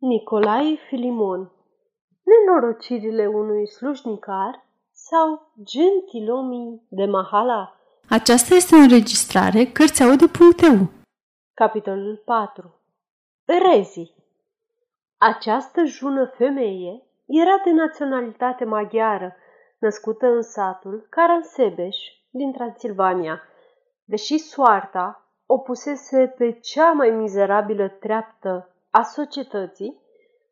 Nicolae Filimon. Nenorocirile unui slujnicar sau gentilomii de Mahala. Aceasta este o înregistrare Cărțiaude.eu Capitolul 4 Rezi Această jună femeie era de naționalitate maghiară, născută în satul Caransebeș din Transilvania. Deși soarta o pusese pe cea mai mizerabilă treaptă a societății,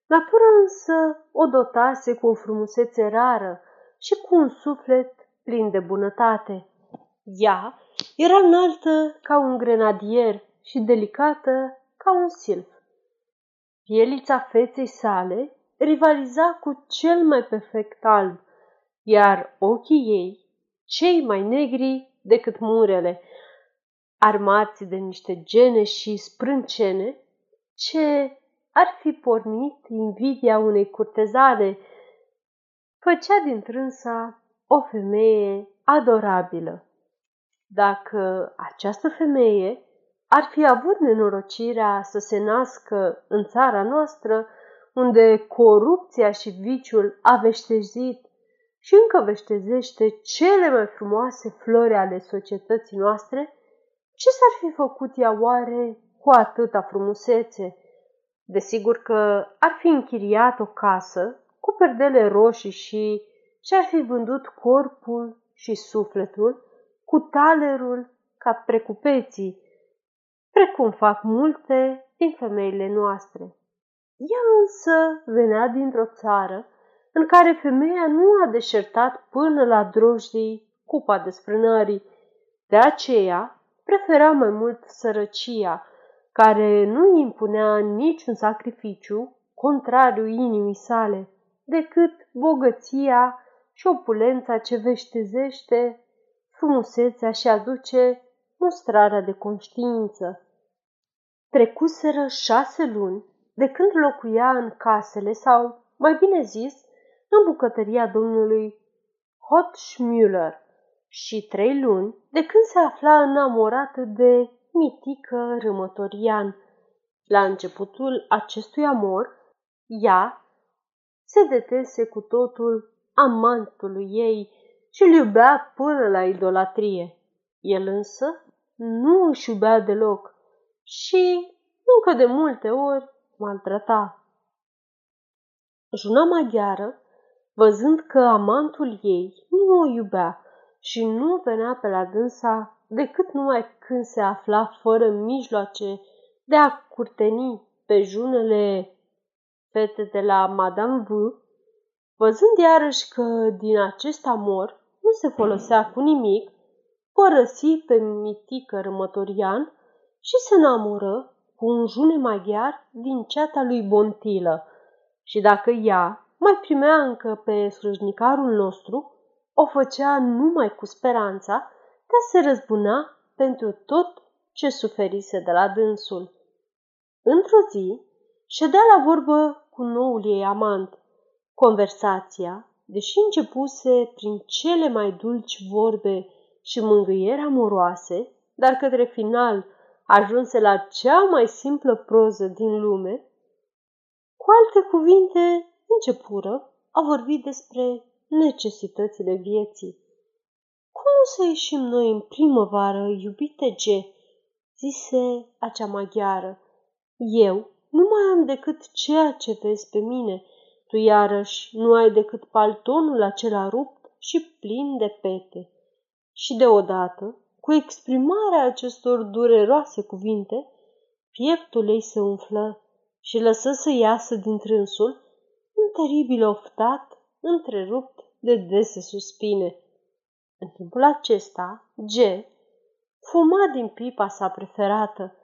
natura însă o dotase cu o frumusețe rară și cu un suflet plin de bunătate. Ea era înaltă ca un grenadier și delicată ca un silf. Pielița feței sale rivaliza cu cel mai perfect alb, iar ochii ei, cei mai negri decât murele, armați de niște gene și sprâncene, ce ar fi pornit invidia unei curtezane, făcea din trânsa o femeie adorabilă. Dacă această femeie ar fi avut nenorocirea să se nască în țara noastră, unde corupția și viciul a veștezit și încă veștezește cele mai frumoase flori ale societății noastre, ce s-ar fi făcut ea oare cu atâta frumusețe? Desigur că ar fi închiriat o casă cu perdele roșii și și-ar fi vândut corpul și sufletul cu talerul ca precupeții, precum fac multe din femeile noastre. Ea însă venea dintr-o țară în care femeia nu a deșertat până la drojdii cupa desfrânării. De aceea prefera mai mult sărăcia, care nu îi impunea niciun sacrificiu contrariu inimii sale, decât bogăția și opulența ce veștezește frumusețea și aduce mustrarea de conștiință. Trecuseră șase luni de când locuia în casele sau, mai bine zis, în bucătăria domnului Hotschmüller și trei luni de când se afla înamorată de mitică Râmătorian. La începutul acestui amor, ea se detese cu totul amantului ei și îl iubea până la idolatrie. El însă nu își iubea deloc și încă de multe ori maltrata. Juna maghiară, văzând că amantul ei nu o iubea și nu venea pe la dânsa decât numai când se afla fără mijloace de a curteni pe junele fete de la Madame V, văzând iarăși că din acest amor nu se folosea cu nimic, părăsi pe mitică rămătorian și se înamoră cu un june maghiar din ceata lui Bontilă. Și dacă ea mai primea încă pe slujnicarul nostru, o făcea numai cu speranța de a se răzbuna pentru tot ce suferise de la dânsul. Într-o zi, ședea la vorbă cu noul ei amant. Conversația, deși începuse prin cele mai dulci vorbe și mângâieri amoroase, dar către final ajunse la cea mai simplă proză din lume, cu alte cuvinte începură a vorbi despre necesitățile vieții. Cum să ieșim noi în primăvară, iubite G? zise acea maghiară. Eu nu mai am decât ceea ce vezi pe mine. Tu iarăși nu ai decât paltonul acela rupt și plin de pete. Și deodată, cu exprimarea acestor dureroase cuvinte, pieptul ei se umflă și lăsă să iasă din trânsul un teribil oftat întrerupt de dese suspine. În timpul acesta, G fuma din pipa sa preferată,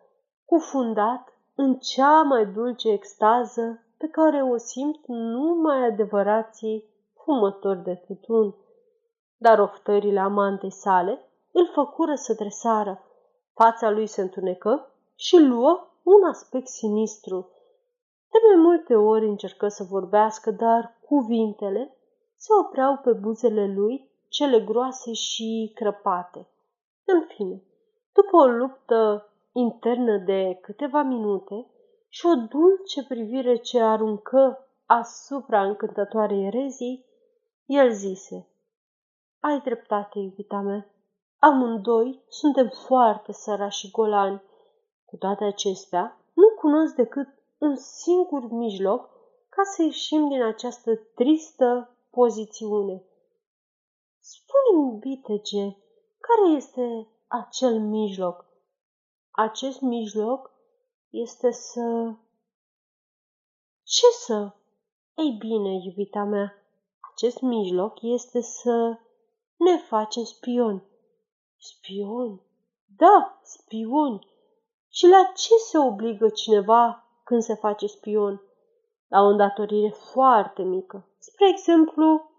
cufundat în cea mai dulce extază pe care o simt numai adevărații fumători de tutun. Dar oftările amantei sale îl făcură să tresară. Fața lui se întunecă și luă un aspect sinistru. De mai multe ori încercă să vorbească, dar cuvintele se opreau pe buzele lui, cele groase și crăpate. În fine, după o luptă internă de câteva minute și o dulce privire ce aruncă asupra încântătoarei erezii, el zise, Ai dreptate, iubita mea, amândoi suntem foarte sărași și golani. Cu toate acestea, nu cunosc decât un singur mijloc ca să ieșim din această tristă pozițiune. Spune-mi, iubitege, care este acel mijloc? Acest mijloc este să... Ce să? Ei bine, iubita mea, acest mijloc este să ne facem spioni. Spioni? Da, spioni. Și la ce se obligă cineva când se face spion? La o îndatorire foarte mică. Spre exemplu,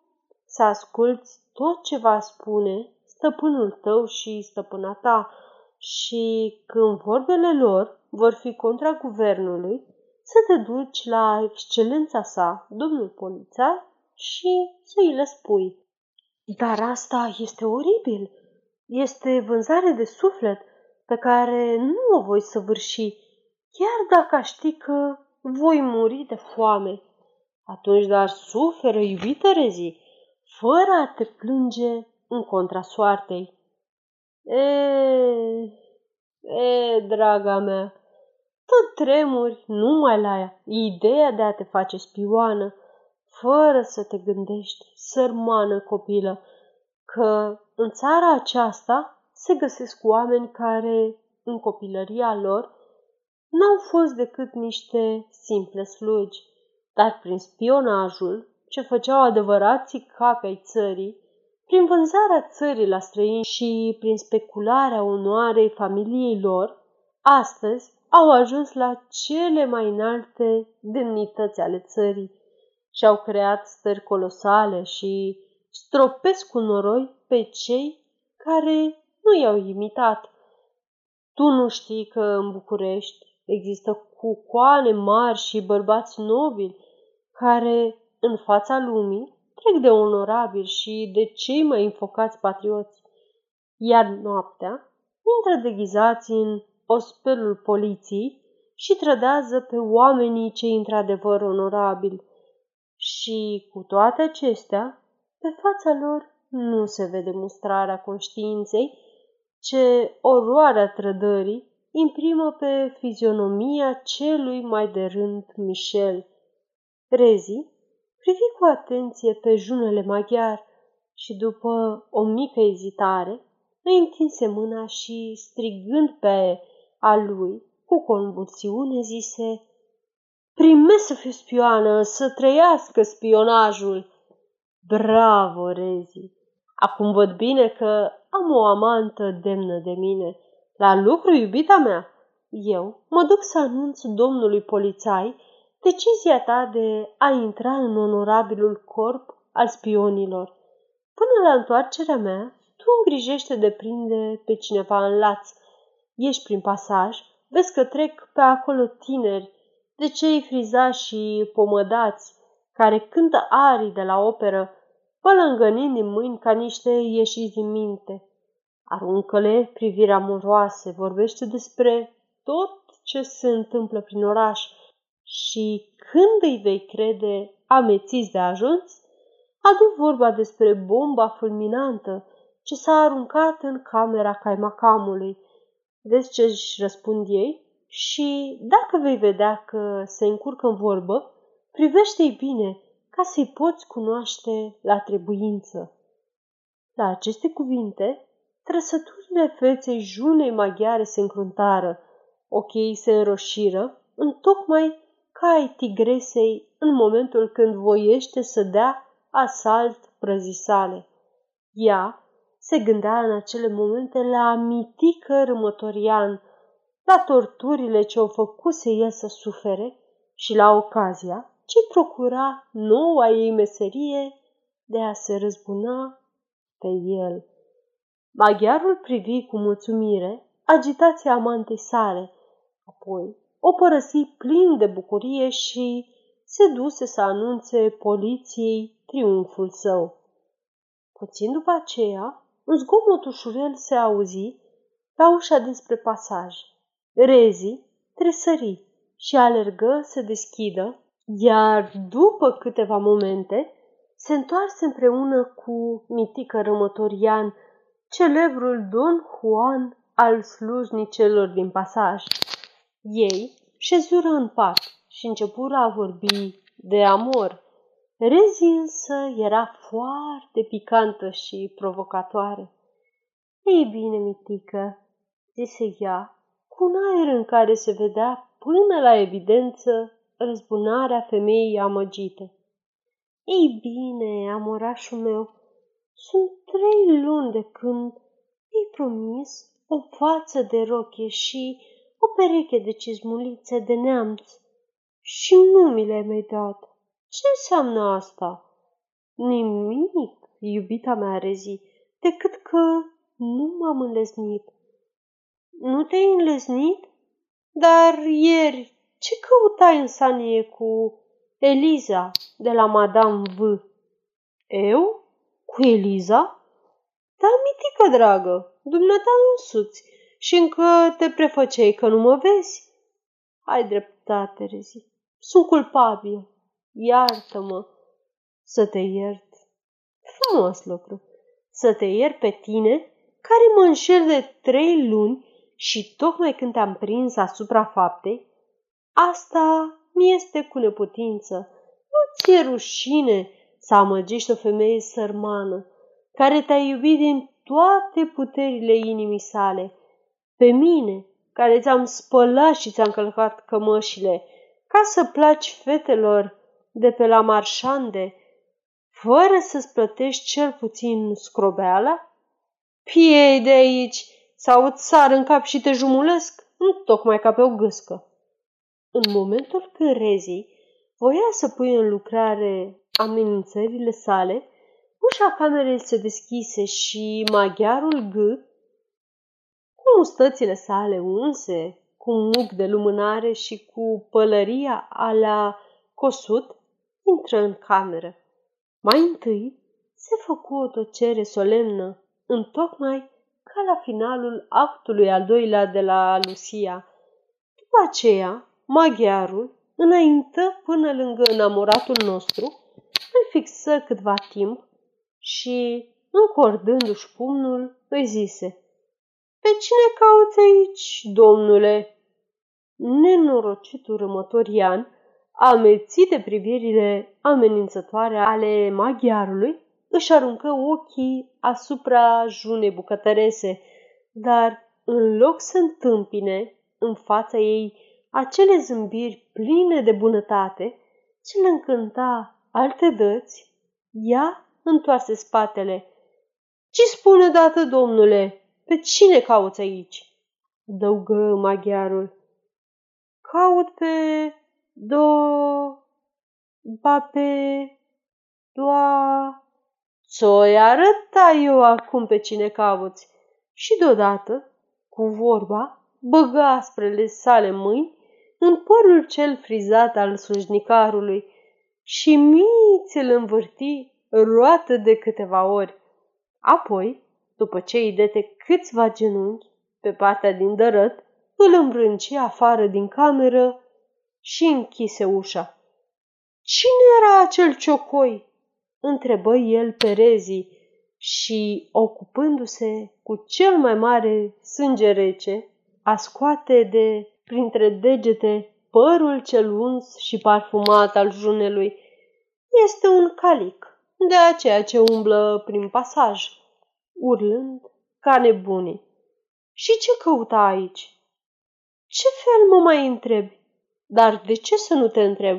să asculți tot ce va spune stăpânul tău și stăpâna ta și când vorbele lor vor fi contra guvernului, să te duci la excelența sa, domnul polițar, și să îi le spui. Dar asta este oribil. Este vânzare de suflet pe care nu o voi săvârși, chiar dacă ști că voi muri de foame. Atunci dar suferă, iubită rezi, fără a te plânge în contra soartei. E, e, draga mea, tot tremuri numai la ea, ideea de a te face spioană, fără să te gândești, sărmană copilă, că în țara aceasta se găsesc oameni care, în copilăria lor, n-au fost decât niște simple slugi, dar prin spionajul ce făceau adevărații capi ai țării, prin vânzarea țării la străini și prin specularea onoarei familiei lor, astăzi au ajuns la cele mai înalte demnități ale țării și au creat stări colosale și stropesc cu noroi pe cei care nu i-au imitat. Tu nu știi că în București există cucoane mari și bărbați nobili care, în fața lumii, trec de onorabili și de cei mai înfocați patrioți. Iar noaptea intră deghizați în ospelul poliției și trădează pe oamenii cei într-adevăr onorabili. Și cu toate acestea, pe fața lor nu se vede mustrarea conștiinței, ce oroarea trădării imprimă pe fizionomia celui mai de rând Michel. Rezi privi cu atenție pe junele maghiar și după o mică ezitare îi întinse mâna și, strigând pe a lui, cu convulsiune, zise Primesc să fiu spioană, să trăiască spionajul. Bravo, Rezi! Acum văd bine că am o amantă demnă de mine. La lucru, iubita mea, eu mă duc să anunț domnului polițai decizia ta de a intra în onorabilul corp al spionilor. Până la întoarcerea mea, tu îngrijește de prinde pe cineva în laț. Ieși prin pasaj, vezi că trec pe acolo tineri, de cei frizați și pomădați, care cântă arii de la operă, pălângănind din mâini ca niște ieșiți din minte. Aruncă-le priviri amoroase, vorbește despre tot ce se întâmplă prin oraș și când îi vei crede amețiți de ajuns, adu vorba despre bomba fulminantă ce s-a aruncat în camera caimacamului. Vezi ce își răspund ei? Și dacă vei vedea că se încurcă în vorbă, privește-i bine ca să-i poți cunoaște la trebuință. La aceste cuvinte, trăsăturile feței junei maghiare se încruntară, ochii se înroșiră, tocmai ca ai tigresei în momentul când voiește să dea asalt prăzii sale. Ea se gândea în acele momente la mitică rămătorian, la torturile ce o făcuse el să sufere și la ocazia ce procura noua ei meserie de a se răzbuna pe el. Maghiarul privi cu mulțumire agitația amantei sale, apoi o părăsi plin de bucurie și se duse să anunțe poliției triumful său. Puțin după aceea, un zgomot ușurel se auzi la ușa dinspre pasaj. Rezi tresări și alergă să deschidă, iar după câteva momente se întoarse împreună cu mitică rămătorian, celebrul Don Juan al slujnicelor din pasaj. Ei șezură în pat și începură a vorbi de amor. Rezi însă era foarte picantă și provocatoare. Ei bine, mitică, zise ea, cu un aer în care se vedea până la evidență răzbunarea femeii amăgite. Ei bine, amorașul meu, sunt trei luni de când i promis o față de rochie și o pereche de cizmulițe de neamț și nu mi le-ai mai dat. Ce înseamnă asta? Nimic, iubita mea rezi, decât că nu m-am înlesnit. Nu te-ai înlesnit? Dar ieri ce căutai în sanie cu Eliza de la Madame V? Eu? Cu Eliza? Da, mitică dragă, dumneata însuți și încă te prefăceai că nu mă vezi. Ai dreptate, Rezi. Sunt culpabil. Iartă-mă să te iert. Frumos lucru. Să te iert pe tine, care mă înșel de trei luni și tocmai când te-am prins asupra faptei, asta mi este cu neputință. Nu ți-e rușine să amăgești o femeie sărmană, care te-a iubit din toate puterile inimii sale. Pe mine, care ți-am spălat și ți-am călcat cămășile, ca să placi fetelor de pe la marșande, fără să-ți plătești cel puțin scrobeala? Piei de aici sau îți sar în cap și te jumulesc, nu tocmai ca pe o gâscă. În momentul când Rezi voia să pui în lucrare amenințările sale, ușa camerei se deschise și maghiarul G, cu mustățile sale unse, cu muc de lumânare și cu pălăria alea cosut, intră în cameră. Mai întâi se făcu o tăcere solemnă, întocmai ca la finalul actului al doilea de la Lucia. După aceea, maghiarul înaintă până lângă enamoratul nostru, îl fixă câtva timp și, încordându-și pumnul, îi zise Pe cine cauți aici, domnule?" Nenorocitul rămătorian, amețit de privirile amenințătoare ale maghiarului, își aruncă ochii asupra junei bucătărese, dar în loc să întâmpine în fața ei acele zâmbiri pline de bunătate ce le încânta alte dăți, ea întoarse spatele. Ce spune dată, domnule? Pe cine cauți aici?" Dăugă maghiarul. Caut pe do... ba pe... doa... Ți-o-i arăta eu acum pe cine cauți. Și deodată, cu vorba, băgă asprele sale mâini în părul cel frizat al slujnicarului și miți îl învârti roată de câteva ori. Apoi, după ce îi dete câțiva genunchi pe partea din dărăt, îl îmbrânci afară din cameră și închise ușa. Cine era acel ciocoi? întrebă el pe Rezi și, ocupându-se cu cel mai mare sânge rece, a scoate de printre degete părul cel uns și parfumat al junelui. Este un calic, de aceea ce umblă prin pasaj, urlând ca nebunii. Și ce căuta aici? Ce fel mă mai întrebi? Dar de ce să nu te întreb?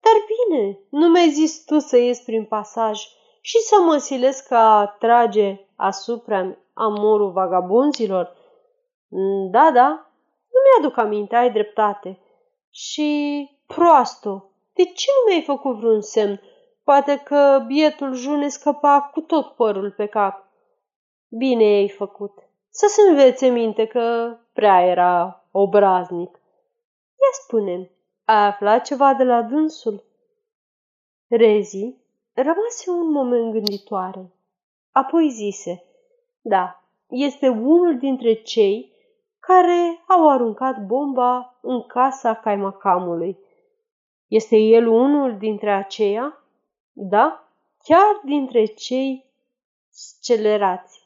Dar bine, nu mi-ai zis tu să ies prin pasaj și să mă silesc a trage asupra amorul vagabonzilor? Da, da, nu mi-aduc aminte, ai dreptate. Și proasto, de ce nu mi-ai făcut vreun semn? Poate că bietul june scăpa cu tot părul pe cap. Bine ai făcut. Să se învețe minte că prea era obraznic. Ia spune ai aflat ceva de la dânsul? Rezi rămase un moment gânditoare. Apoi zise, da, este unul dintre cei care au aruncat bomba în casa caimacamului. Este el unul dintre aceia? Da, chiar dintre cei scelerați.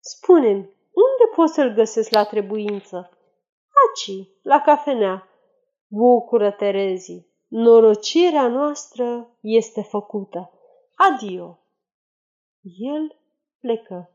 Spune-mi, unde pot să-l găsesc la trebuință? Aci, la cafenea. Bucură, Terezi, norocirea noastră este făcută. Adio! El plecă.